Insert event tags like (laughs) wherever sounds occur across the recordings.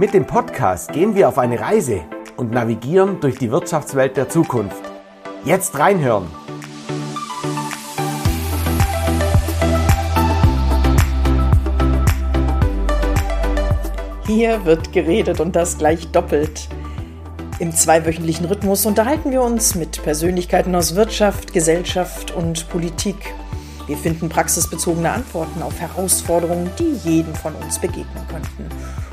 Mit dem Podcast gehen wir auf eine Reise und navigieren durch die Wirtschaftswelt der Zukunft. Jetzt reinhören! Hier wird geredet und das gleich doppelt. Im zweiwöchentlichen Rhythmus unterhalten wir uns mit Persönlichkeiten aus Wirtschaft, Gesellschaft und Politik. Wir finden praxisbezogene Antworten auf Herausforderungen, die jedem von uns begegnen könnten.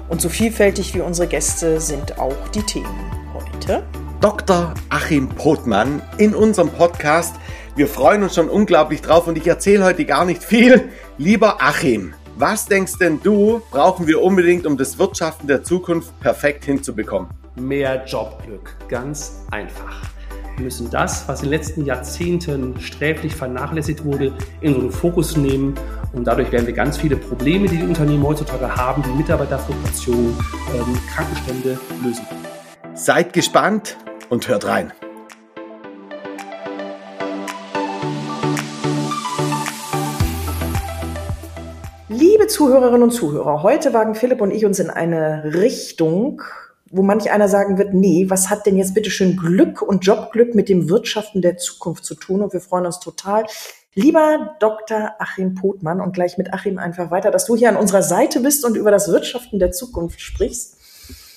Und so vielfältig wie unsere Gäste sind auch die Themen. Heute Dr. Achim Pothmann in unserem Podcast. Wir freuen uns schon unglaublich drauf und ich erzähle heute gar nicht viel. Lieber Achim, was denkst denn du, brauchen wir unbedingt, um das Wirtschaften der Zukunft perfekt hinzubekommen? Mehr Jobglück. Ganz einfach. Wir müssen das, was in den letzten Jahrzehnten sträflich vernachlässigt wurde, in unseren Fokus nehmen. Und dadurch werden wir ganz viele Probleme, die die Unternehmen heutzutage haben, wie Mitarbeiterfluktuation, ähm, Krankenstände, lösen. Seid gespannt und hört rein. Liebe Zuhörerinnen und Zuhörer, heute wagen Philipp und ich uns in eine Richtung, wo manch einer sagen wird, nee, was hat denn jetzt bitte schön Glück und Jobglück mit dem Wirtschaften der Zukunft zu tun? Und wir freuen uns total. Lieber Dr. Achim Pothmann und gleich mit Achim einfach weiter, dass du hier an unserer Seite bist und über das Wirtschaften der Zukunft sprichst.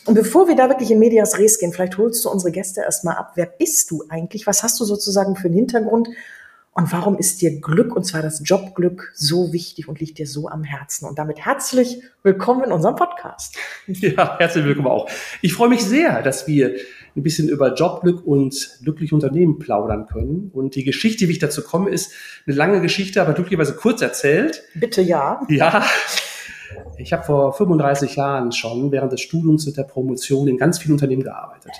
Und bevor wir da wirklich in Medias Res gehen, vielleicht holst du unsere Gäste erstmal ab. Wer bist du eigentlich? Was hast du sozusagen für einen Hintergrund? Und warum ist dir Glück, und zwar das Jobglück, so wichtig und liegt dir so am Herzen? Und damit herzlich willkommen in unserem Podcast. (laughs) Ja, herzlich willkommen auch. Ich freue mich sehr, dass wir ein bisschen über Jobglück und glückliche Unternehmen plaudern können. Und die Geschichte, wie ich dazu komme, ist eine lange Geschichte, aber glücklicherweise kurz erzählt. Bitte ja. Ja. Ich habe vor 35 Jahren schon während des Studiums und der Promotion in ganz vielen Unternehmen gearbeitet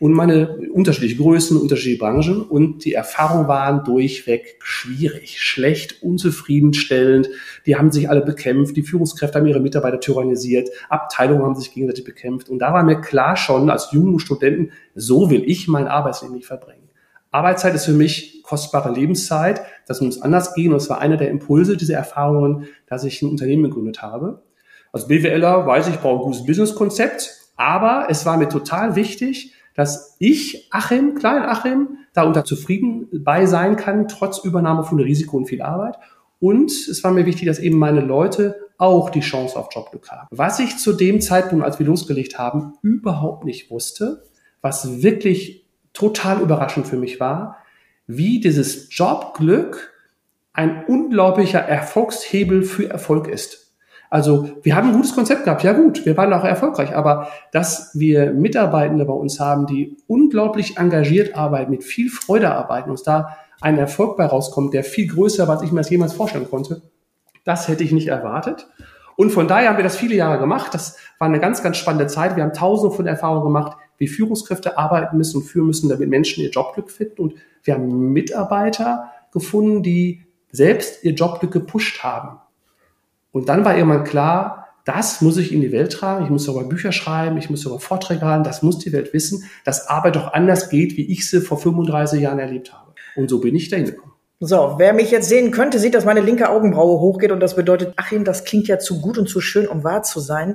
und meine unterschiedliche Größen, unterschiedliche Branchen. Und die Erfahrungen waren durchweg schwierig, schlecht, unzufriedenstellend. Die haben sich alle bekämpft, die Führungskräfte haben ihre Mitarbeiter tyrannisiert, Abteilungen haben sich gegenseitig bekämpft. Und da war mir klar schon als jungen Studenten, so will ich mein Arbeitsleben nicht verbringen. Arbeitszeit ist für mich kostbare Lebenszeit, das muss anders gehen. Und es war einer der Impulse dieser Erfahrungen, dass ich ein Unternehmen gegründet habe. Als BWLer weiß ich, ich brauche ein gutes Businesskonzept, aber es war mir total wichtig, dass ich, Achim, klein Achim, da unter zufrieden bei sein kann, trotz Übernahme von Risiko und viel Arbeit. Und es war mir wichtig, dass eben meine Leute auch die Chance auf Jobglück haben. Was ich zu dem Zeitpunkt, als wir losgelegt haben, überhaupt nicht wusste, was wirklich total überraschend für mich war, wie dieses Jobglück ein unglaublicher Erfolgshebel für Erfolg ist. Also wir haben ein gutes Konzept gehabt, ja gut, wir waren auch erfolgreich, aber dass wir Mitarbeitende bei uns haben, die unglaublich engagiert arbeiten, mit viel Freude arbeiten, uns da ein Erfolg bei rauskommt, der viel größer war, als ich mir das jemals vorstellen konnte, das hätte ich nicht erwartet. Und von daher haben wir das viele Jahre gemacht. Das war eine ganz, ganz spannende Zeit. Wir haben tausende von Erfahrungen gemacht, wie Führungskräfte arbeiten müssen und führen müssen, damit Menschen ihr Jobglück finden. Und wir haben Mitarbeiter gefunden, die selbst ihr Jobglück gepusht haben. Und dann war irgendwann klar, das muss ich in die Welt tragen, ich muss darüber Bücher schreiben, ich muss darüber Vorträge halten, das muss die Welt wissen, dass Arbeit doch anders geht, wie ich sie vor 35 Jahren erlebt habe. Und so bin ich dahin gekommen. So, wer mich jetzt sehen könnte, sieht, dass meine linke Augenbraue hochgeht und das bedeutet, Achim, das klingt ja zu gut und zu schön, um wahr zu sein.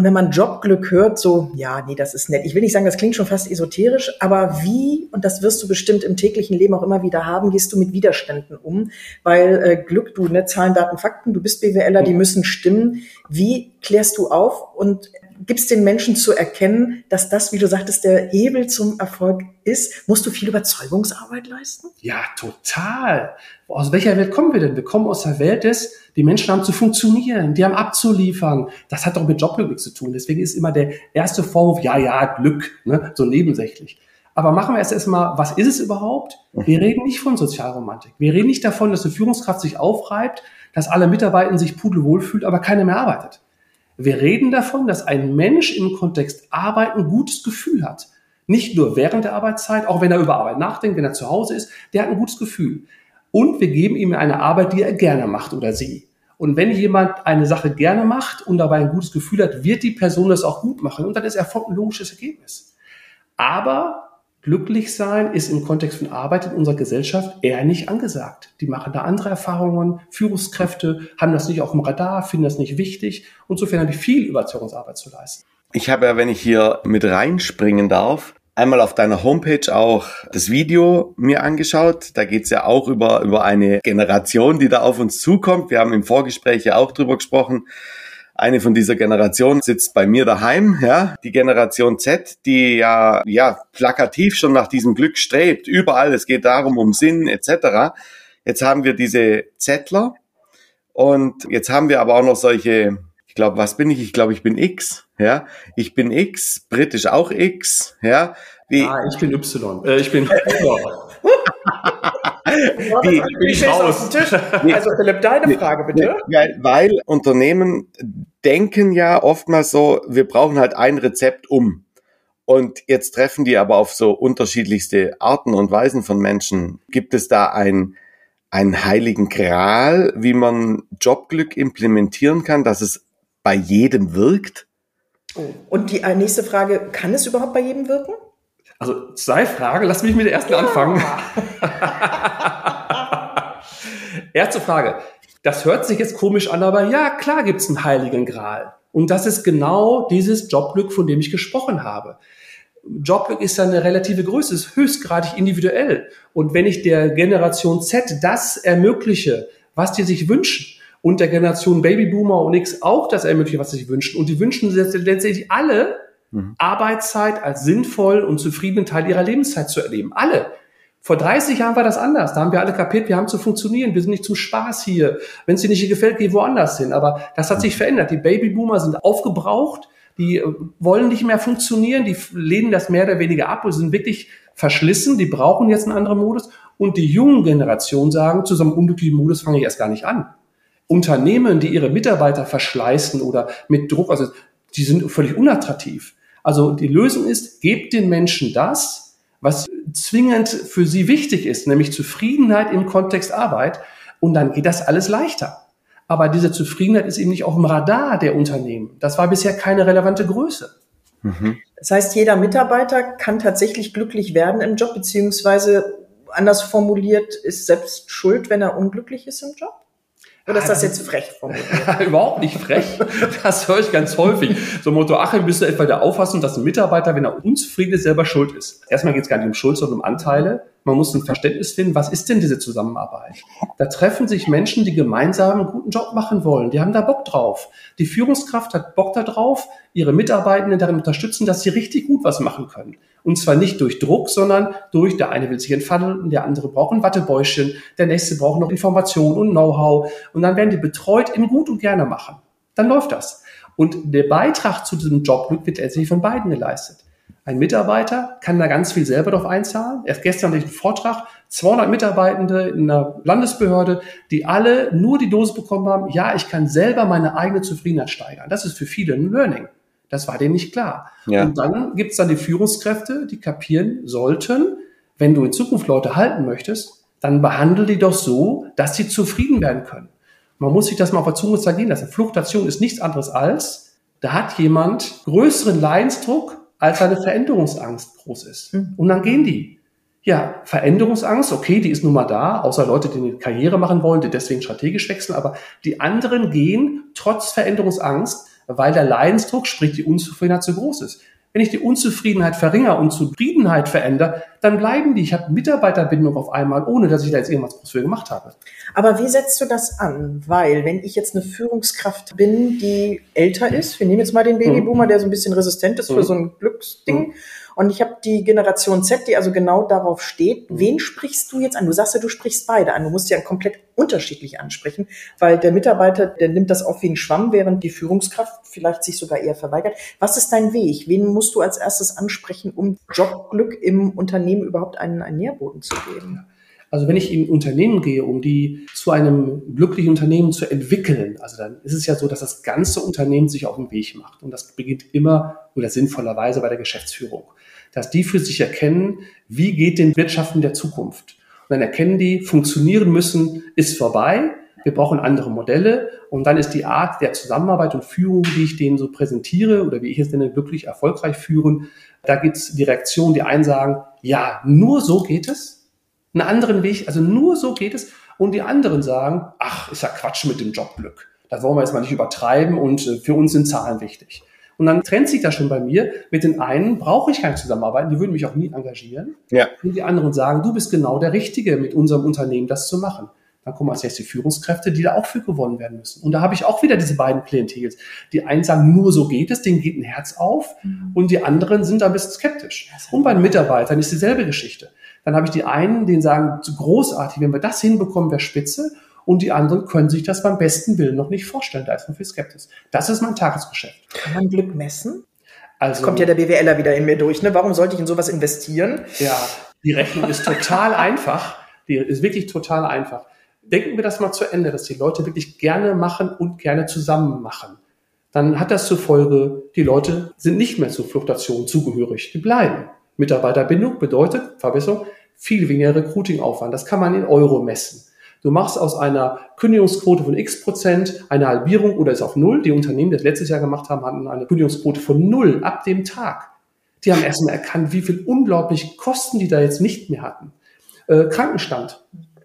Und wenn man Jobglück hört, so, ja, nee, das ist nett. Ich will nicht sagen, das klingt schon fast esoterisch, aber wie, und das wirst du bestimmt im täglichen Leben auch immer wieder haben, gehst du mit Widerständen um? Weil äh, Glück, du, ne, Zahlen, Daten, Fakten, du bist BWLer, die müssen stimmen. Wie klärst du auf und gibst den Menschen zu erkennen, dass das, wie du sagtest, der Hebel zum Erfolg ist? Musst du viel Überzeugungsarbeit leisten? Ja, total. Aus welcher Welt kommen wir denn? Wir kommen aus der Welt des, die Menschen haben zu funktionieren, die haben abzuliefern. Das hat doch mit Jobglück zu tun. Deswegen ist immer der erste Vorwurf, ja, ja, Glück, ne, so nebensächlich. Aber machen wir erst erstmal, was ist es überhaupt? Wir reden nicht von Sozialromantik. Wir reden nicht davon, dass eine Führungskraft sich aufreibt, dass alle Mitarbeiter sich pudelwohl fühlt, aber keiner mehr arbeitet. Wir reden davon, dass ein Mensch im Kontext Arbeit ein gutes Gefühl hat. Nicht nur während der Arbeitszeit, auch wenn er über Arbeit nachdenkt, wenn er zu Hause ist, der hat ein gutes Gefühl. Und wir geben ihm eine Arbeit, die er gerne macht oder sie. Und wenn jemand eine Sache gerne macht und dabei ein gutes Gefühl hat, wird die Person das auch gut machen. Und dann ist Erfolg ein logisches Ergebnis. Aber glücklich sein ist im Kontext von Arbeit in unserer Gesellschaft eher nicht angesagt. Die machen da andere Erfahrungen, Führungskräfte haben das nicht auf dem Radar, finden das nicht wichtig und insofern haben die viel Überzeugungsarbeit zu leisten. Ich habe ja, wenn ich hier mit reinspringen darf, einmal auf deiner Homepage auch das Video mir angeschaut. Da geht's ja auch über, über eine Generation, die da auf uns zukommt. Wir haben im Vorgespräch ja auch drüber gesprochen. Eine von dieser Generation sitzt bei mir daheim, ja, die Generation Z, die ja, ja, plakativ schon nach diesem Glück strebt. Überall, es geht darum, um Sinn, etc. Jetzt haben wir diese Zettler und jetzt haben wir aber auch noch solche, ich glaube, was bin ich? Ich glaube, ich bin X, ja. Ich bin X, britisch auch X, ja. Wie, ah, ich bin Y. Äh, ich bin (laughs) (laughs) Wie, wie ich raus. (laughs) Also Philipp, deine Frage bitte. Weil, weil Unternehmen denken ja oftmals so, wir brauchen halt ein Rezept um. Und jetzt treffen die aber auf so unterschiedlichste Arten und Weisen von Menschen. Gibt es da ein, einen heiligen Gral, wie man Jobglück implementieren kann, dass es bei jedem wirkt? Oh. Und die nächste Frage, kann es überhaupt bei jedem wirken? Also zwei Fragen, lass mich mit der ersten ja. anfangen. (laughs) (laughs) Erste Frage. Das hört sich jetzt komisch an, aber ja, klar gibt's einen heiligen Gral. Und das ist genau dieses Jobglück, von dem ich gesprochen habe. Jobglück ist ja eine relative Größe, ist höchstgradig individuell. Und wenn ich der Generation Z das ermögliche, was die sich wünschen, und der Generation Babyboomer und X auch das ermögliche, was sie sich wünschen, und die wünschen letztendlich alle, mhm. Arbeitszeit als sinnvoll und zufriedenen Teil ihrer Lebenszeit zu erleben. Alle. Vor 30 Jahren war das anders. Da haben wir alle kapiert, wir haben zu funktionieren. Wir sind nicht zum Spaß hier. Wenn es dir nicht gefällt, geh woanders hin. Aber das hat sich verändert. Die Babyboomer sind aufgebraucht. Die äh, wollen nicht mehr funktionieren. Die lehnen das mehr oder weniger ab und sind wirklich verschlissen. Die brauchen jetzt einen anderen Modus. Und die jungen Generationen sagen, zu so einem unglücklichen Modus fange ich erst gar nicht an. Unternehmen, die ihre Mitarbeiter verschleißen oder mit Druck, also die sind völlig unattraktiv. Also die Lösung ist, gebt den Menschen das, was zwingend für sie wichtig ist, nämlich Zufriedenheit im Kontext Arbeit. Und dann geht das alles leichter. Aber diese Zufriedenheit ist eben nicht auf dem Radar der Unternehmen. Das war bisher keine relevante Größe. Mhm. Das heißt, jeder Mitarbeiter kann tatsächlich glücklich werden im Job, beziehungsweise anders formuliert, ist selbst schuld, wenn er unglücklich ist im Job? Oder ist das jetzt frech formuliert? (laughs) Überhaupt nicht frech. Das höre ich ganz häufig. So Motto, Achim, bist du etwa der Auffassung, dass ein Mitarbeiter, wenn er unzufrieden ist, selber schuld ist? Erstmal geht es gar nicht um Schuld, sondern um Anteile. Man muss ein Verständnis finden, was ist denn diese Zusammenarbeit? Da treffen sich Menschen, die gemeinsam einen guten Job machen wollen. Die haben da Bock drauf. Die Führungskraft hat Bock darauf, ihre Mitarbeitenden darin unterstützen, dass sie richtig gut was machen können. Und zwar nicht durch Druck, sondern durch, der eine will sich entfallen, der andere braucht ein Wattebäuschen, der nächste braucht noch Information und Know-how. Und dann werden die betreut im Gut und gerne machen. Dann läuft das. Und der Beitrag zu diesem Jobglück wird letztlich von beiden geleistet. Ein Mitarbeiter kann da ganz viel selber drauf einzahlen. Erst gestern hatte ich einen Vortrag, 200 Mitarbeitende in einer Landesbehörde, die alle nur die Dose bekommen haben, ja, ich kann selber meine eigene Zufriedenheit steigern. Das ist für viele ein Learning. Das war denen nicht klar. Ja. Und dann gibt es dann die Führungskräfte, die kapieren sollten, wenn du in Zukunft Leute halten möchtest, dann behandle die doch so, dass sie zufrieden werden können. Man muss sich das mal auf der Zunge zergehen lassen. Fluktuation ist nichts anderes als, da hat jemand größeren Leidensdruck, als eine Veränderungsangst groß ist. Mhm. Und dann gehen die. Ja, Veränderungsangst, okay, die ist nun mal da, außer Leute, die eine Karriere machen wollen, die deswegen strategisch wechseln, aber die anderen gehen trotz Veränderungsangst, weil der Leidensdruck, sprich die Unzufriedenheit zu groß ist. Wenn ich die Unzufriedenheit verringere und Zufriedenheit verändere, dann bleiben die. Ich habe Mitarbeiterbindung auf einmal, ohne dass ich da jetzt irgendwas groß für gemacht habe. Aber wie setzt du das an? Weil, wenn ich jetzt eine Führungskraft bin, die älter ist, wir nehmen jetzt mal den Babyboomer, mhm. der so ein bisschen resistent ist für mhm. so ein Glücksding, mhm. Und ich habe die Generation Z, die also genau darauf steht. Wen sprichst du jetzt an? Du sagst ja, du sprichst beide an. Du musst ja komplett unterschiedlich ansprechen, weil der Mitarbeiter, der nimmt das auf wie ein Schwamm, während die Führungskraft vielleicht sich sogar eher verweigert. Was ist dein Weg? Wen musst du als erstes ansprechen, um Jobglück im Unternehmen überhaupt einen, einen Nährboden zu geben? Also wenn ich in Unternehmen gehe, um die zu einem glücklichen Unternehmen zu entwickeln, also dann ist es ja so, dass das ganze Unternehmen sich auf den Weg macht. Und das beginnt immer oder sinnvollerweise bei der Geschäftsführung dass die für sich erkennen, wie geht den Wirtschaften der Zukunft. Und dann erkennen die, funktionieren müssen, ist vorbei. Wir brauchen andere Modelle. Und dann ist die Art der Zusammenarbeit und Führung, die ich denen so präsentiere oder wie ich es nenne, wirklich erfolgreich führen. Da gibt es die Reaktion, die einen sagen, ja, nur so geht es. Einen anderen Weg, also nur so geht es. Und die anderen sagen, ach, ist ja Quatsch mit dem Jobglück. Das wollen wir jetzt mal nicht übertreiben und äh, für uns sind Zahlen wichtig. Und dann trennt sich das schon bei mir. Mit den einen brauche ich keine Zusammenarbeit, die würden mich auch nie engagieren. Ja. Und die anderen sagen, du bist genau der Richtige, mit unserem Unternehmen das zu machen. Dann kommen als nächstes die Führungskräfte, die da auch für gewonnen werden müssen. Und da habe ich auch wieder diese beiden Klientels. Die einen sagen, nur so geht es, denen geht ein Herz auf. Mhm. Und die anderen sind da ein bisschen skeptisch. Und bei den Mitarbeitern ist dieselbe Geschichte. Dann habe ich die einen, die sagen, großartig, wenn wir das hinbekommen, wäre spitze. Und die anderen können sich das beim besten Willen noch nicht vorstellen. Da ist man viel skeptisch. Das ist mein Tagesgeschäft. Kann man Glück messen? Also, kommt ja der BWLer wieder in mir durch. Ne? Warum sollte ich in sowas investieren? Ja, die Rechnung ist total einfach. Die ist wirklich total einfach denken wir das mal zu Ende, dass die Leute wirklich gerne machen und gerne zusammen machen. Dann hat das zur Folge, die Leute sind nicht mehr zur Fluktuation zugehörig, die bleiben. Mitarbeiterbindung bedeutet, Verbesserung, viel weniger Recruiting-Aufwand. Das kann man in Euro messen. Du machst aus einer Kündigungsquote von x Prozent eine Halbierung oder ist auf Null. Die Unternehmen, die das letztes Jahr gemacht haben, hatten eine Kündigungsquote von Null ab dem Tag. Die haben erstmal erkannt, wie viel unglaublich Kosten die da jetzt nicht mehr hatten. Äh, Krankenstand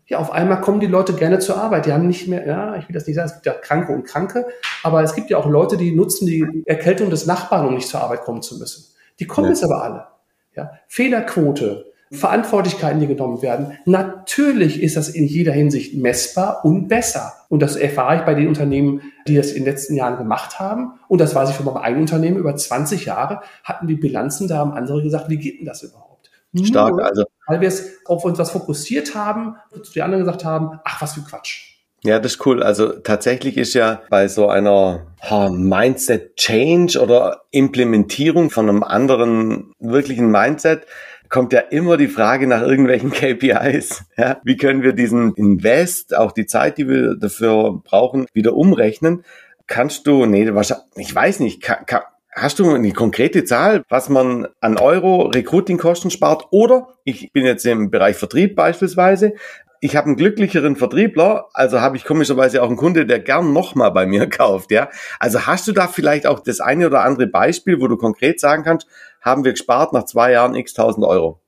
ja, auf einmal kommen die Leute gerne zur Arbeit. Die haben nicht mehr, ja, ich will das nicht sagen, es gibt ja Kranke und Kranke, aber es gibt ja auch Leute, die nutzen die Erkältung des Nachbarn, um nicht zur Arbeit kommen zu müssen. Die kommen ja. jetzt aber alle. Ja. Fehlerquote, Verantwortlichkeiten, die genommen werden. Natürlich ist das in jeder Hinsicht messbar und besser. Und das erfahre ich bei den Unternehmen, die das in den letzten Jahren gemacht haben. Und das weiß ich von meinem eigenen Unternehmen. Über 20 Jahre hatten die Bilanzen, da haben andere gesagt, wie geht denn das überhaupt? Stark, also weil wir es auf uns was fokussiert haben, zu die anderen gesagt haben, ach, was für Quatsch. Ja, das ist cool. Also tatsächlich ist ja bei so einer Mindset Change oder Implementierung von einem anderen wirklichen Mindset kommt ja immer die Frage nach irgendwelchen (laughs) KPIs. Ja, wie können wir diesen Invest, auch die Zeit, die wir dafür brauchen, wieder umrechnen? Kannst du, nee, wahrscheinlich, ich weiß nicht, kann, kann, Hast du eine konkrete Zahl, was man an Euro Recruiting-Kosten spart? Oder ich bin jetzt im Bereich Vertrieb beispielsweise. Ich habe einen glücklicheren Vertriebler, also habe ich komischerweise auch einen Kunde, der gern nochmal bei mir (laughs) kauft, ja. Also hast du da vielleicht auch das eine oder andere Beispiel, wo du konkret sagen kannst, haben wir gespart nach zwei Jahren x tausend Euro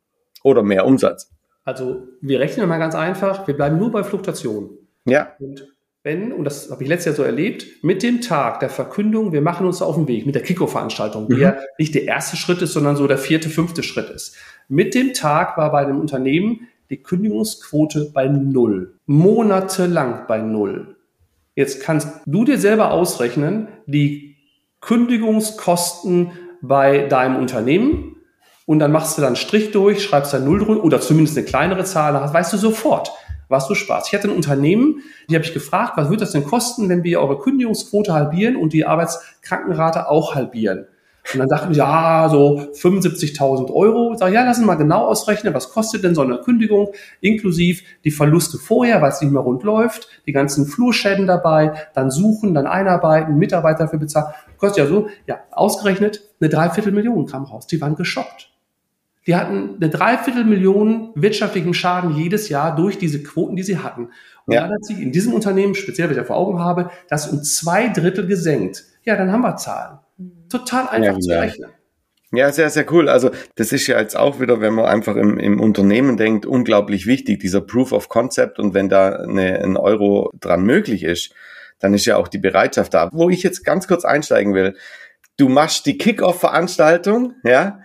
oder mehr Umsatz? Also wir rechnen mal ganz einfach, wir bleiben nur bei Fluktuation. Ja. Und wenn, und das habe ich letztes Jahr so erlebt, mit dem Tag der Verkündung, wir machen uns auf den Weg mit der Kiko-Veranstaltung, die mhm. ja nicht der erste Schritt ist, sondern so der vierte, fünfte Schritt ist. Mit dem Tag war bei einem Unternehmen die Kündigungsquote bei Null. Monatelang bei Null. Jetzt kannst du dir selber ausrechnen, die Kündigungskosten bei deinem Unternehmen und dann machst du dann einen Strich durch, schreibst da Null drunter oder zumindest eine kleinere Zahl, weißt du sofort, was du sparst. Ich hatte ein Unternehmen, die habe ich gefragt, was wird das denn kosten, wenn wir eure Kündigungsquote halbieren und die Arbeitskrankenrate auch halbieren? Und dann sagten die, ja, so 75.000 Euro. Ich sage, ja, lass uns mal genau ausrechnen, was kostet denn so eine Kündigung, inklusive die Verluste vorher, weil es nicht mehr rund läuft, die ganzen Flurschäden dabei, dann suchen, dann einarbeiten, Mitarbeiter dafür bezahlen. Kostet ja so, ja, ausgerechnet eine Dreiviertelmillion kam raus. Die waren geschockt. Die hatten eine Dreiviertelmillion wirtschaftlichen Schaden jedes Jahr durch diese Quoten, die sie hatten. Und ja. dann hat sich in diesem Unternehmen, speziell, was ich vor Augen habe, das um zwei Drittel gesenkt. Ja, dann haben wir Zahlen. Total einfach ja, zu rechnen. Ja, sehr, sehr cool. Also das ist ja jetzt auch wieder, wenn man einfach im, im Unternehmen denkt, unglaublich wichtig, dieser Proof of Concept. Und wenn da eine, ein Euro dran möglich ist, dann ist ja auch die Bereitschaft da. Wo ich jetzt ganz kurz einsteigen will, du machst die Kick-Off-Veranstaltung, ja,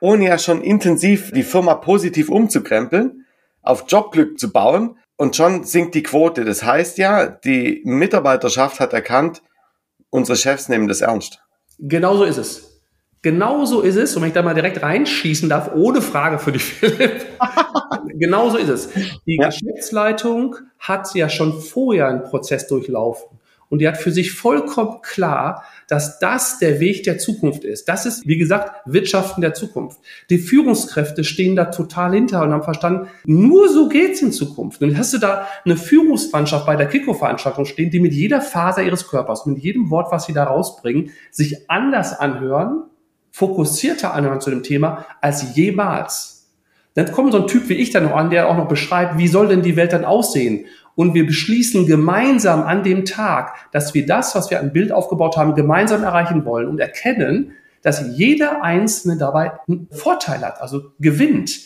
ohne ja schon intensiv die Firma positiv umzukrempeln, auf Jobglück zu bauen und schon sinkt die Quote. Das heißt ja, die Mitarbeiterschaft hat erkannt, unsere Chefs nehmen das ernst. Genauso ist es. Genauso ist es, und wenn ich da mal direkt reinschießen darf, ohne Frage für dich, (laughs) Philipp. Genauso ist es. Die ja. Geschäftsleitung hat ja schon vorher einen Prozess durchlaufen. Und die hat für sich vollkommen klar, dass das der Weg der Zukunft ist. Das ist, wie gesagt, Wirtschaften der Zukunft. Die Führungskräfte stehen da total hinter und haben verstanden, nur so geht's in Zukunft. Und hast du da eine Führungsmannschaft bei der Kiko-Veranstaltung stehen, die mit jeder Faser ihres Körpers, mit jedem Wort, was sie da rausbringen, sich anders anhören, fokussierter anhören zu dem Thema als jemals. Dann kommt so ein Typ wie ich dann noch an, der auch noch beschreibt, wie soll denn die Welt dann aussehen? und wir beschließen gemeinsam an dem Tag, dass wir das, was wir an Bild aufgebaut haben, gemeinsam erreichen wollen und erkennen, dass jeder Einzelne dabei einen Vorteil hat, also gewinnt.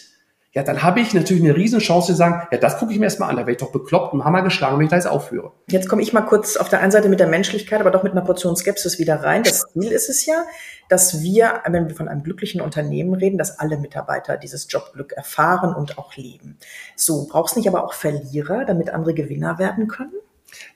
Ja, dann habe ich natürlich eine Riesenchance zu sagen, ja, das gucke ich mir erstmal an, da werde ich doch bekloppt, im Hammer geschlagen, wenn ich da jetzt aufführe. Jetzt komme ich mal kurz auf der einen Seite mit der Menschlichkeit, aber doch mit einer Portion Skepsis wieder rein. Das Ziel ist es ja, dass wir, wenn wir von einem glücklichen Unternehmen reden, dass alle Mitarbeiter dieses Jobglück erfahren und auch leben. So, brauchst nicht aber auch Verlierer, damit andere Gewinner werden können?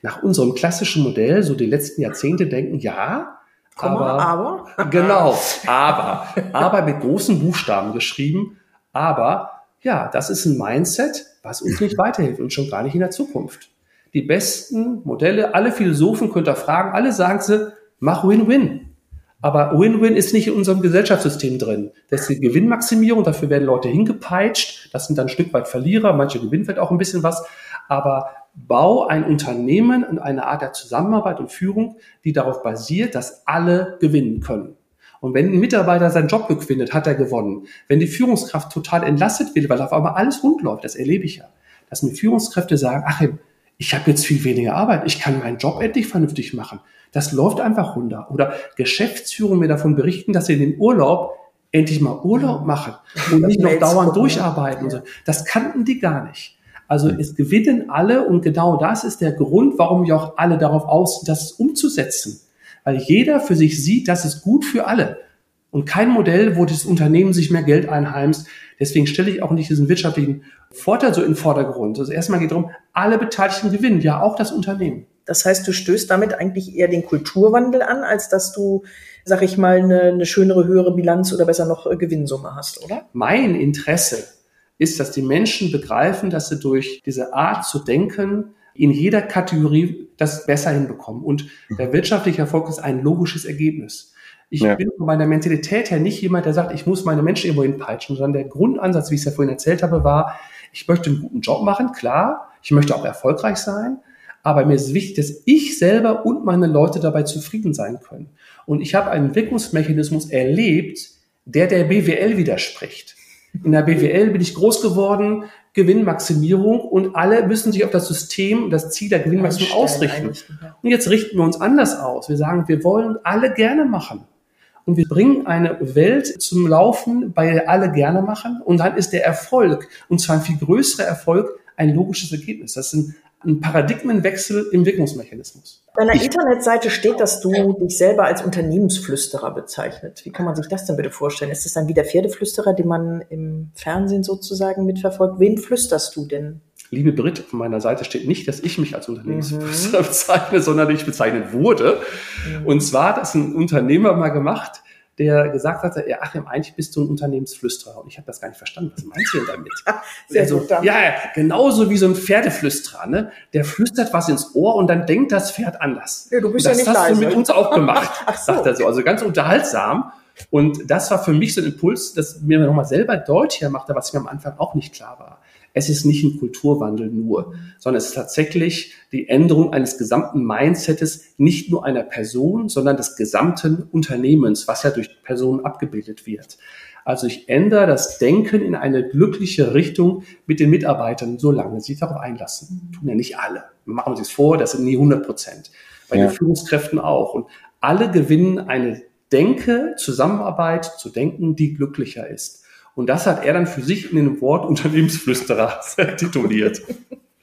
Nach unserem klassischen Modell, so die letzten Jahrzehnte denken, ja, Komma, aber, aber? genau, aber, aber mit großen Buchstaben geschrieben, aber ja, das ist ein Mindset, was uns nicht weiterhilft und schon gar nicht in der Zukunft. Die besten Modelle, alle Philosophen könnt ihr fragen, alle sagen sie, mach Win-Win. Aber Win-Win ist nicht in unserem Gesellschaftssystem drin. Das ist die Gewinnmaximierung, dafür werden Leute hingepeitscht, das sind dann ein Stück weit Verlierer, manche gewinnen vielleicht auch ein bisschen was, aber bau ein Unternehmen und eine Art der Zusammenarbeit und Führung, die darauf basiert, dass alle gewinnen können. Und wenn ein Mitarbeiter seinen Job findet, hat er gewonnen. Wenn die Führungskraft total entlastet wird, weil auf einmal alles rund läuft, das erlebe ich ja, dass mir Führungskräfte sagen, ach, ich habe jetzt viel weniger Arbeit, ich kann meinen Job endlich vernünftig machen. Das läuft einfach runter. Oder Geschäftsführung mir davon berichten, dass sie in den Urlaub endlich mal Urlaub machen und nicht noch dauernd durcharbeiten. Ja. Das kannten die gar nicht. Also es gewinnen alle und genau das ist der Grund, warum wir auch alle darauf aus, sind, das umzusetzen weil jeder für sich sieht, das ist gut für alle. Und kein Modell, wo das Unternehmen sich mehr Geld einheimst. Deswegen stelle ich auch nicht diesen wirtschaftlichen Vorteil so in den Vordergrund. Also erstmal geht es darum, alle Beteiligten gewinnen, ja auch das Unternehmen. Das heißt, du stößt damit eigentlich eher den Kulturwandel an, als dass du, sag ich mal, eine, eine schönere, höhere Bilanz oder besser noch äh, Gewinnsumme hast, oder? Mein Interesse ist, dass die Menschen begreifen, dass sie durch diese Art zu denken in jeder Kategorie das besser hinbekommen. Und mhm. der wirtschaftliche Erfolg ist ein logisches Ergebnis. Ich ja. bin von meiner Mentalität her nicht jemand, der sagt, ich muss meine Menschen irgendwo hinpeitschen, sondern der Grundansatz, wie ich es ja vorhin erzählt habe, war, ich möchte einen guten Job machen, klar, ich möchte auch erfolgreich sein, aber mir ist wichtig, dass ich selber und meine Leute dabei zufrieden sein können. Und ich habe einen Wirkungsmechanismus erlebt, der der BWL widerspricht. In der BWL bin ich groß geworden, Gewinnmaximierung und alle müssen sich auf das System, das Ziel der Gewinnmaximierung ausrichten. Und jetzt richten wir uns anders aus. Wir sagen, wir wollen alle gerne machen. Und wir bringen eine Welt zum Laufen, bei der alle gerne machen. Und dann ist der Erfolg, und zwar ein viel größerer Erfolg, ein logisches Ergebnis. Das sind ein Paradigmenwechsel im Wirkungsmechanismus. Auf deiner Internetseite steht, dass du dich selber als Unternehmensflüsterer bezeichnet. Wie kann man sich das denn bitte vorstellen? Ist das dann wie der Pferdeflüsterer, den man im Fernsehen sozusagen mitverfolgt? Wen flüsterst du denn? Liebe Brit, auf meiner Seite steht nicht, dass ich mich als Unternehmensflüsterer mhm. bezeichne, sondern ich bezeichnet wurde. Mhm. Und zwar hat das ein Unternehmer mal gemacht, der gesagt hatte, ja, Achim, eigentlich bist du ein Unternehmensflüsterer. Und ich habe das gar nicht verstanden. Was meinst du denn damit? (laughs) Sehr also, gut, ja, genauso wie so ein Pferdeflüsterer, ne? Der flüstert was ins Ohr und dann denkt das Pferd anders. Ja, du bist das ja nicht hast leise. du mit uns auch gemacht, (laughs) Ach so. sagt er so. Also ganz unterhaltsam. Und das war für mich so ein Impuls, dass mir nochmal selber deutlicher machte, was mir am Anfang auch nicht klar war es ist nicht ein Kulturwandel nur, sondern es ist tatsächlich die Änderung eines gesamten Mindsets, nicht nur einer Person, sondern des gesamten Unternehmens, was ja durch Personen abgebildet wird. Also ich ändere das Denken in eine glückliche Richtung mit den Mitarbeitern, solange sie sich darauf einlassen. Tun ja nicht alle. Wir machen uns das vor, das sind nie 100 Prozent. Bei ja. den Führungskräften auch. Und alle gewinnen eine Denke, Zusammenarbeit zu denken, die glücklicher ist. Und das hat er dann für sich in dem Wort Unternehmensflüsterer (laughs) tituliert.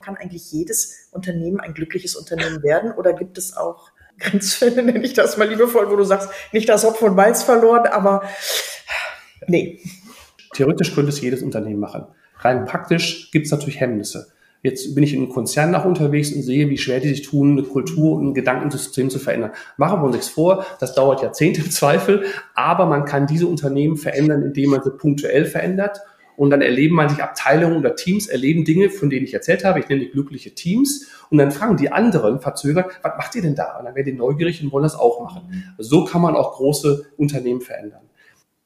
Kann eigentlich jedes Unternehmen ein glückliches Unternehmen werden oder gibt es auch Grenzfälle, (laughs) nenne ich das mal liebevoll, wo du sagst, nicht das Hopf und Malz verloren, aber nee. Theoretisch könnte es jedes Unternehmen machen. Rein praktisch gibt es natürlich Hemmnisse. Jetzt bin ich in einem Konzern nach unterwegs und sehe, wie schwer die sich tun, eine Kultur und ein Gedankensystem zu verändern. Machen wir uns nichts vor, das dauert Jahrzehnte im Zweifel, aber man kann diese Unternehmen verändern, indem man sie punktuell verändert. Und dann erleben man sich Abteilungen oder Teams, erleben Dinge, von denen ich erzählt habe. Ich nenne die glückliche Teams. Und dann fragen die anderen verzögert, was macht ihr denn da? Und dann werden die neugierig und wollen das auch machen. So kann man auch große Unternehmen verändern.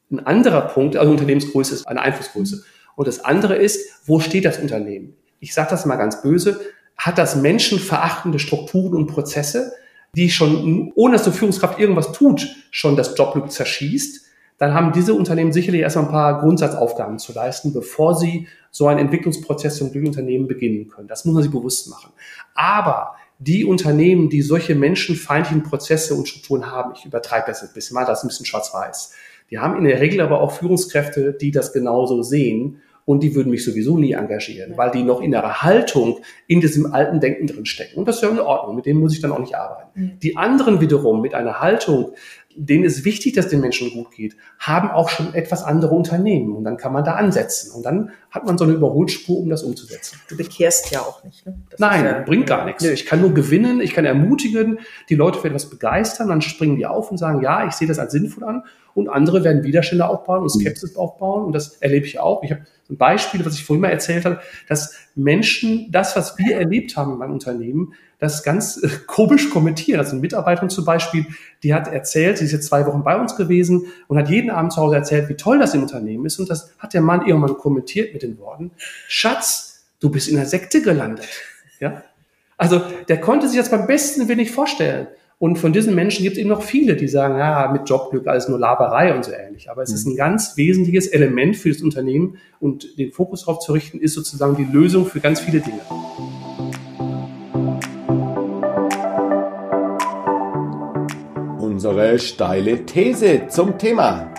Ein anderer Punkt, also Unternehmensgröße ist eine Einflussgröße. Und das andere ist, wo steht das Unternehmen? Ich sage das mal ganz böse, hat das menschenverachtende Strukturen und Prozesse, die schon, ohne dass die Führungskraft irgendwas tut, schon das Jobglück zerschießt, dann haben diese Unternehmen sicherlich erstmal ein paar Grundsatzaufgaben zu leisten, bevor sie so einen Entwicklungsprozess zum Unternehmen beginnen können. Das muss man sich bewusst machen. Aber die Unternehmen, die solche menschenfeindlichen Prozesse und Strukturen haben, ich übertreibe das ein bisschen, mal das ein bisschen schwarz-weiß, die haben in der Regel aber auch Führungskräfte, die das genauso sehen und die würden mich sowieso nie engagieren, weil die noch in ihrer Haltung in diesem alten Denken drin stecken. Und das ist ja in Ordnung, mit dem muss ich dann auch nicht arbeiten. Mhm. Die anderen wiederum mit einer Haltung, denen ist wichtig, dass den Menschen gut geht, haben auch schon etwas andere Unternehmen und dann kann man da ansetzen und dann hat man so eine Überholspur, um das umzusetzen. Du bekehrst ja auch nicht. Ne? Nein, ja, bringt gar nichts. Ich kann nur gewinnen, ich kann ermutigen, die Leute für etwas begeistern, dann springen die auf und sagen, ja, ich sehe das als sinnvoll an und andere werden Widerstände aufbauen und Skepsis aufbauen und das erlebe ich auch. Ich habe ein Beispiel, was ich vorhin mal erzählt habe, dass Menschen das, was wir erlebt haben in meinem Unternehmen, das ganz äh, komisch kommentieren. Also eine Mitarbeiterin zum Beispiel, die hat erzählt, sie ist jetzt zwei Wochen bei uns gewesen und hat jeden Abend zu Hause erzählt, wie toll das im Unternehmen ist. Und das hat der Mann irgendwann kommentiert mit den Worten, Schatz, du bist in der Sekte gelandet. Ja? Also der konnte sich das beim besten Willen nicht vorstellen. Und von diesen Menschen gibt es eben noch viele, die sagen, ja, mit Jobglück alles nur Laberei und so ähnlich. Aber es mhm. ist ein ganz wesentliches Element für das Unternehmen und den Fokus darauf zu richten, ist sozusagen die Lösung für ganz viele Dinge. Unsere steile These zum Thema.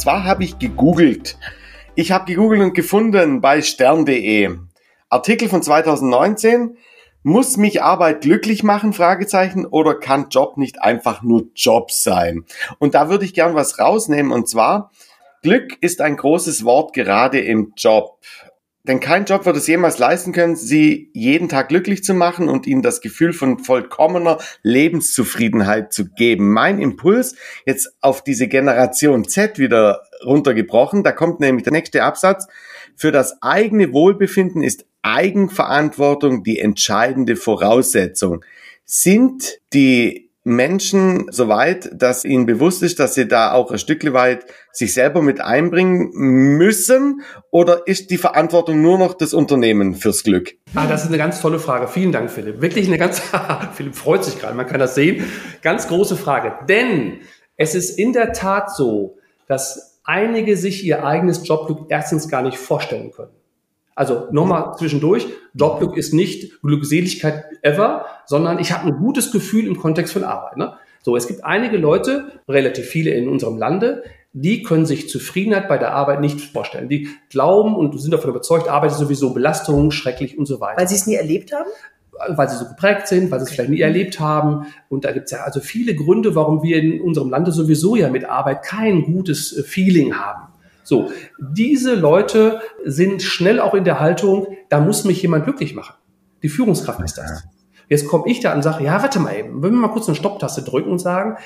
Und zwar habe ich gegoogelt. Ich habe gegoogelt und gefunden bei stern.de. Artikel von 2019. Muss mich Arbeit glücklich machen? Fragezeichen. Oder kann Job nicht einfach nur Job sein? Und da würde ich gern was rausnehmen. Und zwar, Glück ist ein großes Wort gerade im Job. Denn kein Job wird es jemals leisten können, sie jeden Tag glücklich zu machen und ihnen das Gefühl von vollkommener Lebenszufriedenheit zu geben. Mein Impuls jetzt auf diese Generation Z wieder runtergebrochen. Da kommt nämlich der nächste Absatz. Für das eigene Wohlbefinden ist Eigenverantwortung die entscheidende Voraussetzung. Sind die Menschen so weit, dass ihnen bewusst ist, dass sie da auch ein Stück weit sich selber mit einbringen müssen? Oder ist die Verantwortung nur noch das Unternehmen fürs Glück? Ah, das ist eine ganz tolle Frage. Vielen Dank, Philipp. Wirklich eine ganz, (laughs) Philipp freut sich gerade, man kann das sehen. Ganz große Frage. Denn es ist in der Tat so, dass einige sich ihr eigenes Jobglück erstens gar nicht vorstellen können. Also nochmal zwischendurch, Jobglück ist nicht Glückseligkeit ever, sondern ich habe ein gutes Gefühl im Kontext von Arbeit. Ne? So, es gibt einige Leute, relativ viele in unserem Lande, die können sich Zufriedenheit bei der Arbeit nicht vorstellen. Die glauben und sind davon überzeugt, Arbeit ist sowieso Belastung, schrecklich und so weiter. Weil sie es nie erlebt haben? Weil sie so geprägt sind, weil sie es vielleicht nie erlebt haben. Und da gibt es ja also viele Gründe, warum wir in unserem Lande sowieso ja mit Arbeit kein gutes äh, Feeling haben. So, diese Leute sind schnell auch in der Haltung, da muss mich jemand glücklich machen. Die Führungskraft ist das. Jetzt komme ich da und sage, ja, warte mal eben, wenn wir mal kurz eine Stopptaste drücken und sagen,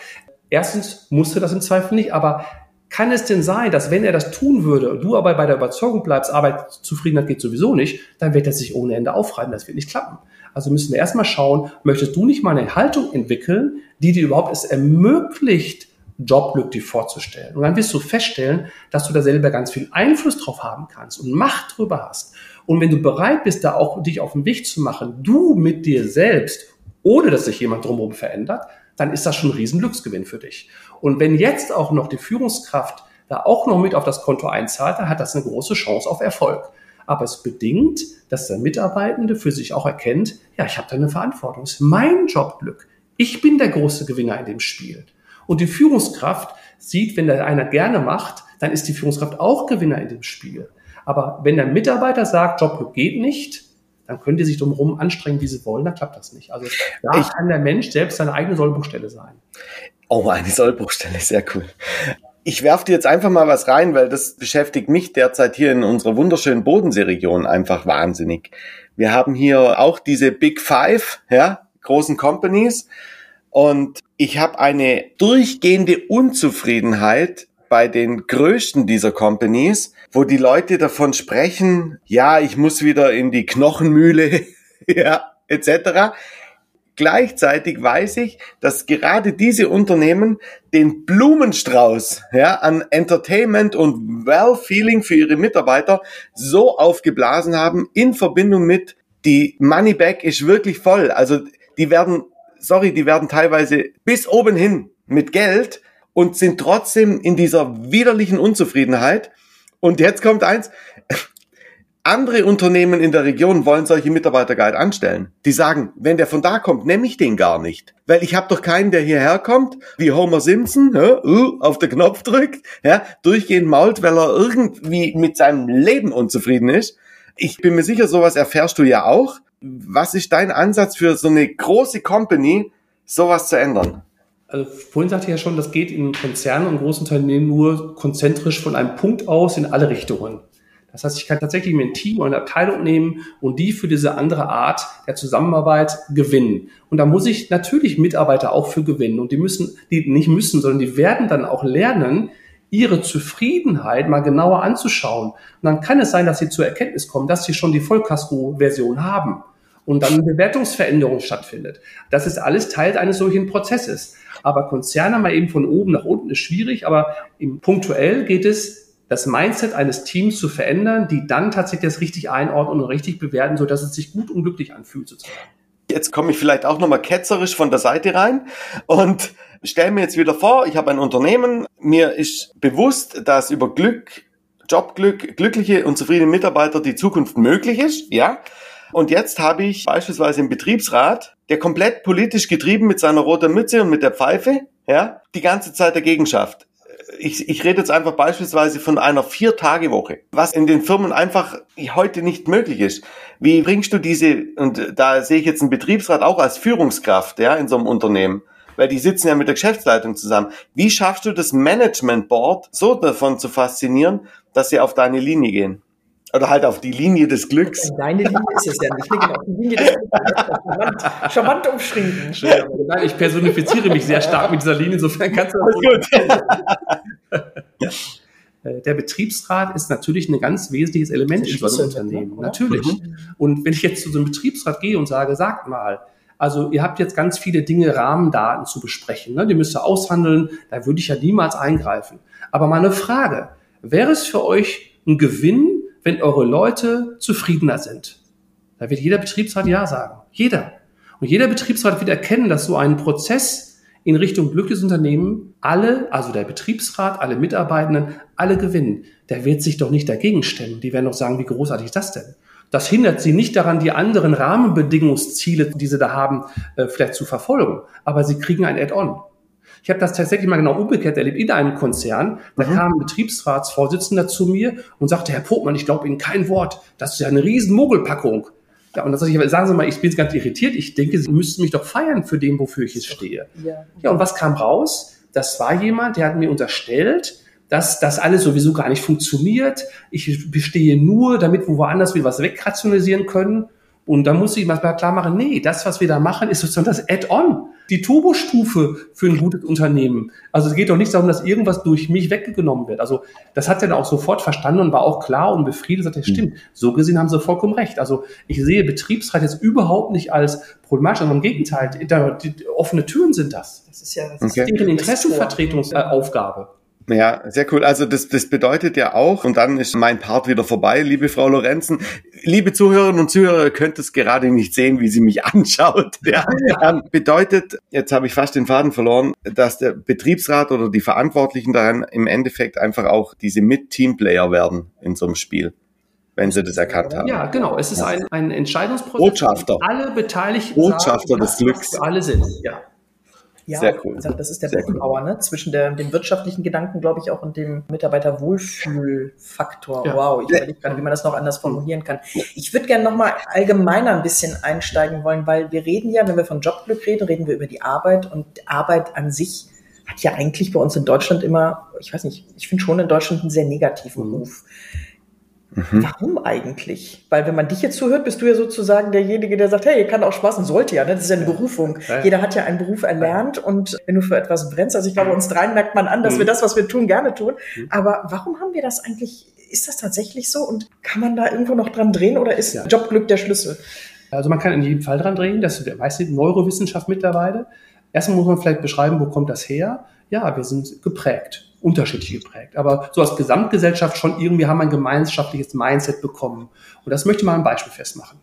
erstens musste das im Zweifel nicht, aber kann es denn sein, dass wenn er das tun würde und du aber bei der Überzeugung bleibst, Arbeitszufriedenheit geht sowieso nicht, dann wird er sich ohne Ende aufreiben, das wird nicht klappen. Also müssen wir erstmal schauen, möchtest du nicht mal eine Haltung entwickeln, die dir überhaupt es ermöglicht, Jobglück dir vorzustellen. Und dann wirst du feststellen, dass du da selber ganz viel Einfluss drauf haben kannst und Macht drüber hast. Und wenn du bereit bist, da auch dich auf den Weg zu machen, du mit dir selbst, ohne dass sich jemand drumherum verändert, dann ist das schon ein Riesenglücksgewinn für dich. Und wenn jetzt auch noch die Führungskraft da auch noch mit auf das Konto einzahlt, dann hat das eine große Chance auf Erfolg. Aber es bedingt, dass der Mitarbeitende für sich auch erkennt, ja, ich habe da eine Verantwortung. Es ist mein Jobglück. Ich bin der große Gewinner in dem Spiel. Und die Führungskraft sieht, wenn der einer gerne macht, dann ist die Führungskraft auch Gewinner in dem Spiel. Aber wenn der Mitarbeiter sagt, Jobglück geht nicht, dann können die sich drumherum anstrengen, wie sie wollen, dann klappt das nicht. Also da ich, kann der Mensch selbst seine eigene Sollbruchstelle sein. Oh, eine Sollbruchstelle, sehr cool. Ich werfe dir jetzt einfach mal was rein, weil das beschäftigt mich derzeit hier in unserer wunderschönen Bodenseeregion einfach wahnsinnig. Wir haben hier auch diese Big Five, ja, großen Companies und ich habe eine durchgehende Unzufriedenheit bei den größten dieser Companies, wo die Leute davon sprechen, ja, ich muss wieder in die Knochenmühle, (laughs) ja, etc. Gleichzeitig weiß ich, dass gerade diese Unternehmen den Blumenstrauß ja, an Entertainment und Well-Feeling für ihre Mitarbeiter so aufgeblasen haben in Verbindung mit die Moneyback ist wirklich voll. Also die werden sorry, die werden teilweise bis oben hin mit Geld und sind trotzdem in dieser widerlichen Unzufriedenheit. Und jetzt kommt eins, andere Unternehmen in der Region wollen solche Mitarbeiter gar nicht anstellen. Die sagen, wenn der von da kommt, nehme ich den gar nicht. Weil ich habe doch keinen, der hierher kommt, wie Homer Simpson, ja, uh, auf den Knopf drückt, ja, durchgehend mault, weil er irgendwie mit seinem Leben unzufrieden ist. Ich bin mir sicher, sowas erfährst du ja auch. Was ist dein Ansatz für so eine große Company, sowas zu ändern? Also vorhin sagte ich ja schon, das geht in Konzernen und großen Unternehmen nur konzentrisch von einem Punkt aus in alle Richtungen. Das heißt, ich kann tatsächlich mir ein Team oder eine Abteilung nehmen und die für diese andere Art der Zusammenarbeit gewinnen. Und da muss ich natürlich Mitarbeiter auch für gewinnen. Und die müssen, die nicht müssen, sondern die werden dann auch lernen, ihre Zufriedenheit mal genauer anzuschauen. Und dann kann es sein, dass sie zur Erkenntnis kommen, dass sie schon die Vollkasko-Version haben und dann eine Bewertungsveränderung stattfindet. Das ist alles Teil eines solchen Prozesses. Aber Konzerne mal eben von oben nach unten ist schwierig, aber punktuell geht es das Mindset eines Teams zu verändern, die dann tatsächlich das richtig einordnen und richtig bewerten, sodass es sich gut und glücklich anfühlt sozusagen. Jetzt komme ich vielleicht auch nochmal ketzerisch von der Seite rein und stelle mir jetzt wieder vor, ich habe ein Unternehmen, mir ist bewusst, dass über Glück, Jobglück, glückliche und zufriedene Mitarbeiter die Zukunft möglich ist, ja. Und jetzt habe ich beispielsweise einen Betriebsrat, der komplett politisch getrieben mit seiner roten Mütze und mit der Pfeife, ja, die ganze Zeit dagegen schafft ich, ich rede jetzt einfach beispielsweise von einer Vier-Tage-Woche, was in den Firmen einfach heute nicht möglich ist. Wie bringst du diese, und da sehe ich jetzt einen Betriebsrat auch als Führungskraft, ja, in so einem Unternehmen, weil die sitzen ja mit der Geschäftsleitung zusammen. Wie schaffst du das Management Board so davon zu faszinieren, dass sie auf deine Linie gehen? Oder halt auf die Linie des Glücks. Deine Linie ist es ja nicht. Wir auf die Linie des Glücks. Charmant, charmant umschrieben. Nein, ich personifiziere mich sehr stark mit dieser Linie, insofern kannst du das gut. (laughs) Äh, der Betriebsrat ist natürlich ein ganz wesentliches Element in so einem Unternehmen. Ne? Natürlich. Mhm. Und wenn ich jetzt zu so einem Betriebsrat gehe und sage, sagt mal, also ihr habt jetzt ganz viele Dinge, Rahmendaten zu besprechen, ne? die müsst ihr aushandeln, da würde ich ja niemals eingreifen. Aber mal eine Frage, wäre es für euch ein Gewinn, wenn eure Leute zufriedener sind. Da wird jeder Betriebsrat Ja sagen. Jeder. Und jeder Betriebsrat wird erkennen, dass so ein Prozess in Richtung glückliches Unternehmen alle, also der Betriebsrat, alle Mitarbeitenden, alle gewinnen. Der wird sich doch nicht dagegen stemmen. Die werden doch sagen, wie großartig ist das denn? Das hindert sie nicht daran, die anderen Rahmenbedingungsziele, die sie da haben, äh, vielleicht zu verfolgen. Aber sie kriegen ein Add-on. Ich habe das tatsächlich mal genau umgekehrt erlebt in einem Konzern. Da mhm. kam ein Betriebsratsvorsitzender zu mir und sagte, Herr Popmann, ich glaube Ihnen kein Wort. Das ist ja eine riesen Mogelpackung. Ja, und dann sage ich, sagen Sie mal, ich bin ganz irritiert. Ich denke, Sie müssten mich doch feiern für den, wofür ich jetzt stehe. Ja. ja, und was kam raus? Das war jemand, der hat mir unterstellt, dass das alles sowieso gar nicht funktioniert. Ich bestehe nur, damit wir woanders wieder was wegrationalisieren können. Und da muss ich mal klar machen, nee, das, was wir da machen, ist sozusagen das Add-on die Turbostufe für ein gutes Unternehmen. Also es geht doch nicht darum, dass irgendwas durch mich weggenommen wird. Also das hat er dann auch sofort verstanden und war auch klar und befriedet, sagt er, hm. stimmt, so gesehen haben sie vollkommen recht. Also ich sehe Betriebsrat jetzt überhaupt nicht als problematisch, sondern im Gegenteil, da, die, offene Türen sind das. Das ist ja das okay. ist deren Interessenvertretungsaufgabe. Ja, sehr cool. Also das, das bedeutet ja auch, und dann ist mein Part wieder vorbei, liebe Frau Lorenzen. Liebe Zuhörerinnen und Zuhörer, ihr könnt es gerade nicht sehen, wie sie mich (laughs) anschaut. Ja. Ähm, bedeutet, jetzt habe ich fast den Faden verloren, dass der Betriebsrat oder die Verantwortlichen daran im Endeffekt einfach auch diese Mit-Teamplayer werden in so einem Spiel wenn sie das erkannt haben. Ja, genau. Es ist ein, ein Entscheidungsprozess. Botschafter. Alle Beteiligten. Botschafter sagen, des Glücks. alle sind, ja. Ja, Sehr cool. das ist der Brückenbauer, cool. ne? Zwischen der, dem wirtschaftlichen Gedanken, glaube ich, auch und dem Mitarbeiterwohlfühlfaktor. Ja. Wow, ich überlege gerade, wie man das noch anders formulieren kann. Ich würde gerne nochmal allgemeiner ein bisschen einsteigen wollen, weil wir reden ja, wenn wir von Jobglück reden, reden wir über die Arbeit und Arbeit an sich hat ja eigentlich bei uns in Deutschland immer, ich weiß nicht, ich finde schon in Deutschland einen sehr negativen mhm. Ruf. Mhm. Warum eigentlich? Weil wenn man dich jetzt zuhört, bist du ja sozusagen derjenige, der sagt, hey, ihr kann auch Spaß und sollte ja, ne? das ist ja eine Berufung. Ja. Jeder hat ja einen Beruf erlernt und wenn du für etwas brennst, also ich glaube, uns dreien merkt man an, dass mhm. wir das, was wir tun, gerne tun. Mhm. Aber warum haben wir das eigentlich? Ist das tatsächlich so und kann man da irgendwo noch dran drehen oder ist ja. Jobglück der Schlüssel? Also man kann in jedem Fall dran drehen, das weiß die Neurowissenschaft mittlerweile. Erstmal muss man vielleicht beschreiben, wo kommt das her? Ja, wir sind geprägt unterschiedlich geprägt. Aber so als Gesamtgesellschaft schon irgendwie haben wir ein gemeinschaftliches Mindset bekommen. Und das möchte ich mal ein Beispiel festmachen.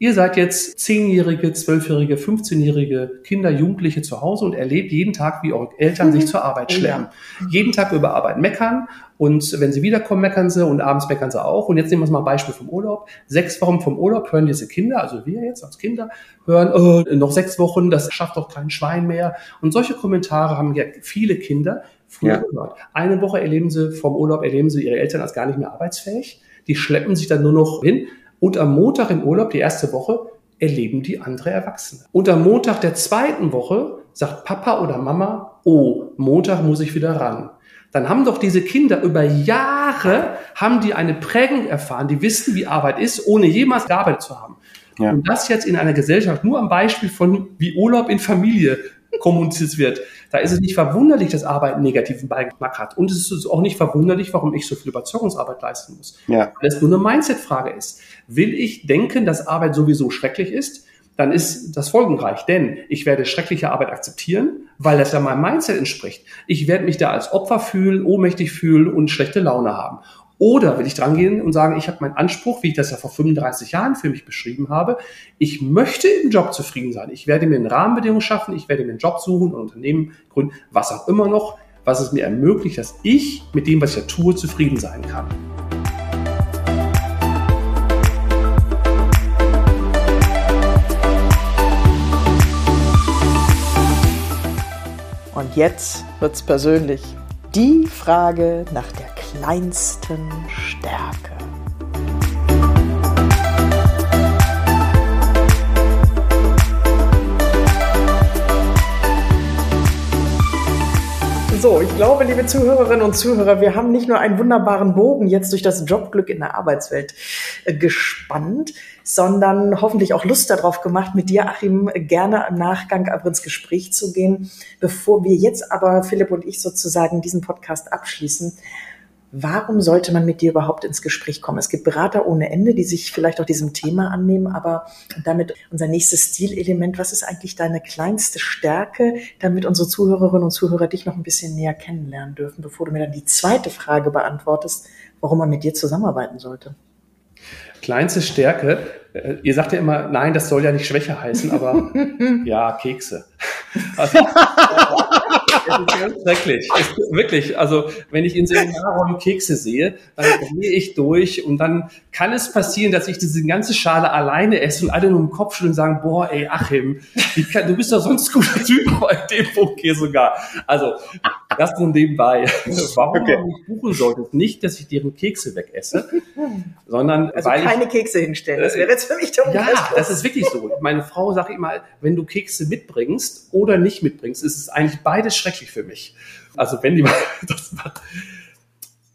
Ihr seid jetzt zehnjährige, zwölfjährige, 15-jährige Kinder, Jugendliche zu Hause und erlebt jeden Tag, wie eure Eltern sich zur Arbeit schleppen. Ja. Jeden Tag über Arbeit meckern und wenn sie wiederkommen, meckern sie und abends meckern sie auch. Und jetzt nehmen wir mal ein Beispiel vom Urlaub. Sechs Wochen vom Urlaub hören diese Kinder, also wir jetzt als Kinder, hören, oh, noch sechs Wochen, das schafft doch kein Schwein mehr. Und solche Kommentare haben ja viele Kinder früher ja. gehört. Eine Woche erleben sie vom Urlaub, erleben sie ihre Eltern als gar nicht mehr arbeitsfähig. Die schleppen sich dann nur noch hin und am Montag im Urlaub, die erste Woche, erleben die andere Erwachsene. Und am Montag der zweiten Woche sagt Papa oder Mama, oh, Montag muss ich wieder ran. Dann haben doch diese Kinder über Jahre, haben die eine Prägung erfahren, die wissen, wie Arbeit ist, ohne jemals gearbeitet zu haben. Ja. Und das jetzt in einer Gesellschaft, nur am Beispiel von wie Urlaub in Familie kommuniziert wird. Da ist es nicht verwunderlich, dass Arbeit einen negativen Beigeschmack hat. Und es ist auch nicht verwunderlich, warum ich so viel Überzeugungsarbeit leisten muss. Ja. Weil es nur eine Mindset-Frage ist. Will ich denken, dass Arbeit sowieso schrecklich ist? Dann ist das folgenreich, denn ich werde schreckliche Arbeit akzeptieren, weil das ja meinem Mindset entspricht. Ich werde mich da als Opfer fühlen, ohnmächtig fühlen und schlechte Laune haben. Oder will ich dran gehen und sagen, ich habe meinen Anspruch, wie ich das ja vor 35 Jahren für mich beschrieben habe, ich möchte im Job zufrieden sein. Ich werde mir eine Rahmenbedingung schaffen, ich werde mir einen Job suchen, ein Unternehmen gründen, was auch immer noch, was es mir ermöglicht, dass ich mit dem, was ich da tue, zufrieden sein kann. Und jetzt wird's persönlich. Die Frage nach der kleinsten Stärke. So, ich glaube, liebe Zuhörerinnen und Zuhörer, wir haben nicht nur einen wunderbaren Bogen jetzt durch das Jobglück in der Arbeitswelt äh, gespannt, sondern hoffentlich auch Lust darauf gemacht, mit dir, Achim, gerne im Nachgang aber ins Gespräch zu gehen. Bevor wir jetzt aber, Philipp und ich sozusagen diesen Podcast abschließen, warum sollte man mit dir überhaupt ins Gespräch kommen? Es gibt Berater ohne Ende, die sich vielleicht auch diesem Thema annehmen, aber damit unser nächstes Stilelement, was ist eigentlich deine kleinste Stärke, damit unsere Zuhörerinnen und Zuhörer dich noch ein bisschen näher kennenlernen dürfen, bevor du mir dann die zweite Frage beantwortest, warum man mit dir zusammenarbeiten sollte? Kleinste Stärke, äh, ihr sagt ja immer, nein, das soll ja nicht Schwäche heißen, aber (laughs) ja, Kekse. (laughs) Also, es ist ganz schrecklich. Es, wirklich. Also, wenn ich in Seminarräumen Kekse sehe, dann gehe ich durch und dann kann es passieren, dass ich diese ganze Schale alleine esse und alle nur im Kopf schütteln und sagen, boah, ey, Achim, kann, du bist doch sonst guter Typ, aber in dem hier sogar. Also, das nur nebenbei. Warum okay. man mich buchen sollte, nicht, dass ich deren Kekse wegesse, sondern also weil keine ich, Kekse hinstellen. Das wäre jetzt für mich der Ja, das ist wirklich so. Meine Frau sagt immer, wenn du Kekse mitbringst oder nicht mitbringst, ist es eigentlich beides schrecklich für mich. Also wenn die mal (laughs) das macht.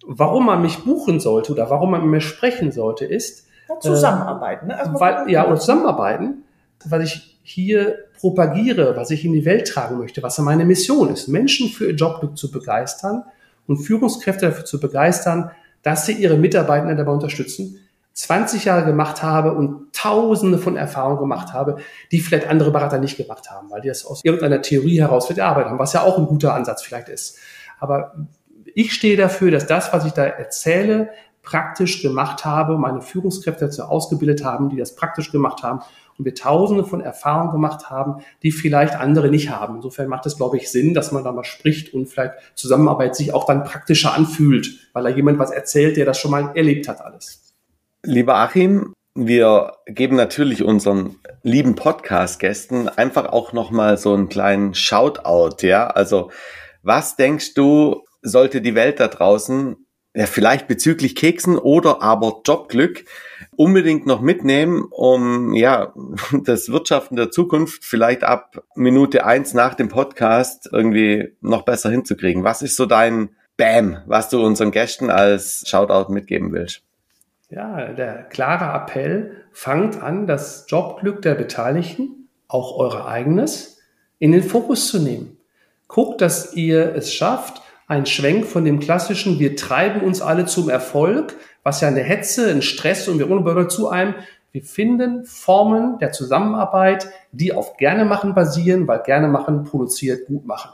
Warum man mich buchen sollte oder warum man mit mir sprechen sollte, ist ja, zusammenarbeiten. Ne? Also weil, ja, oder zusammenarbeiten, weil ich hier propagiere, was ich in die Welt tragen möchte, was meine Mission ist, Menschen für ihr Jobglück zu begeistern und Führungskräfte dafür zu begeistern, dass sie ihre Mitarbeiter dabei unterstützen, 20 Jahre gemacht habe und tausende von Erfahrungen gemacht habe, die vielleicht andere Berater nicht gemacht haben, weil die das aus irgendeiner Theorie heraus für die Arbeit haben, was ja auch ein guter Ansatz vielleicht ist. Aber ich stehe dafür, dass das, was ich da erzähle, praktisch gemacht habe, meine Führungskräfte dazu ausgebildet haben, die das praktisch gemacht haben und wir tausende von Erfahrungen gemacht haben, die vielleicht andere nicht haben. Insofern macht es, glaube ich, Sinn, dass man da mal spricht und vielleicht Zusammenarbeit sich auch dann praktischer anfühlt, weil da jemand was erzählt, der das schon mal erlebt hat alles. Lieber Achim, wir geben natürlich unseren lieben Podcast-Gästen einfach auch nochmal so einen kleinen Shoutout, ja. Also, was denkst du, sollte die Welt da draußen, ja, vielleicht bezüglich Keksen oder aber Jobglück, unbedingt noch mitnehmen, um, ja, (laughs) das Wirtschaften der Zukunft vielleicht ab Minute eins nach dem Podcast irgendwie noch besser hinzukriegen? Was ist so dein Bam, was du unseren Gästen als Shoutout mitgeben willst? Ja, der klare Appell, fangt an, das Jobglück der Beteiligten, auch euer eigenes, in den Fokus zu nehmen. Guckt, dass ihr es schafft, einen Schwenk von dem klassischen, wir treiben uns alle zum Erfolg, was ja eine Hetze, ein Stress und wir Bürger zu einem. Wir finden Formen der Zusammenarbeit, die auf gerne machen basieren, weil gerne machen produziert gut machen.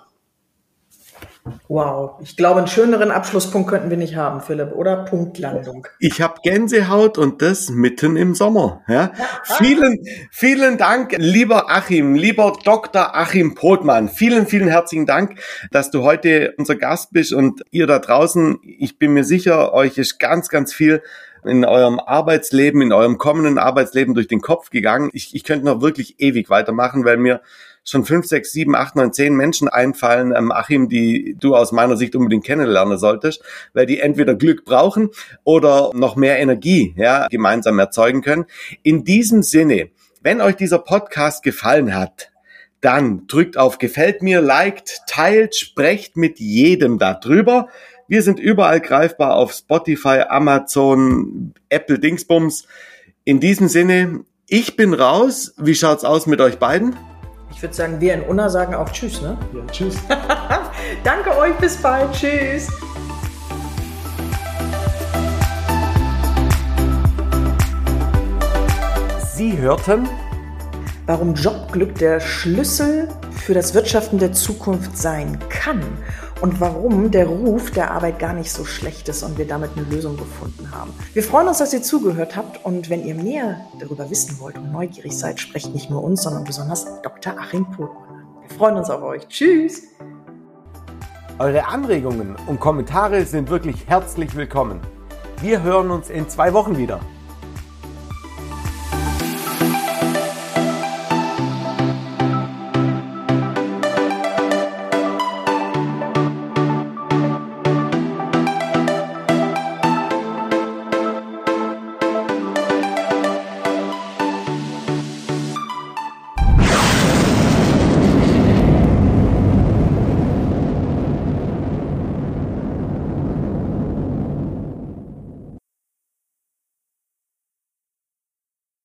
Wow, ich glaube, einen schöneren Abschlusspunkt könnten wir nicht haben, Philipp, oder? Punktlandung. Ich habe Gänsehaut und das mitten im Sommer. Ja? vielen, vielen Dank, lieber Achim, lieber Dr. Achim Pothmann. Vielen, vielen herzlichen Dank, dass du heute unser Gast bist und ihr da draußen. Ich bin mir sicher, euch ist ganz, ganz viel in eurem Arbeitsleben, in eurem kommenden Arbeitsleben durch den Kopf gegangen. Ich, ich könnte noch wirklich ewig weitermachen, weil mir schon fünf, sechs, sieben, acht, neun, zehn Menschen einfallen, ähm, Achim, die du aus meiner Sicht unbedingt kennenlernen solltest, weil die entweder Glück brauchen oder noch mehr Energie ja, gemeinsam erzeugen können. In diesem Sinne, wenn euch dieser Podcast gefallen hat, dann drückt auf Gefällt mir, liked, teilt, sprecht mit jedem darüber. Wir sind überall greifbar auf Spotify, Amazon, Apple Dingsbums. In diesem Sinne, ich bin raus. Wie schaut's aus mit euch beiden? Ich würde sagen, wir in Unna sagen auch Tschüss, ne? Ja, tschüss. (laughs) Danke euch, bis bald. Tschüss. Sie hörten, warum Jobglück der Schlüssel für das Wirtschaften der Zukunft sein kann und warum der Ruf der Arbeit gar nicht so schlecht ist und wir damit eine Lösung gefunden haben. Wir freuen uns, dass ihr zugehört habt und wenn ihr mehr darüber wissen wollt und neugierig seid, sprecht nicht nur uns, sondern besonders Dr. Achim Pothmann an. Wir freuen uns auf euch. Tschüss! eure Anregungen und Kommentare sind wirklich herzlich willkommen. Wir hören uns in zwei Wochen wieder.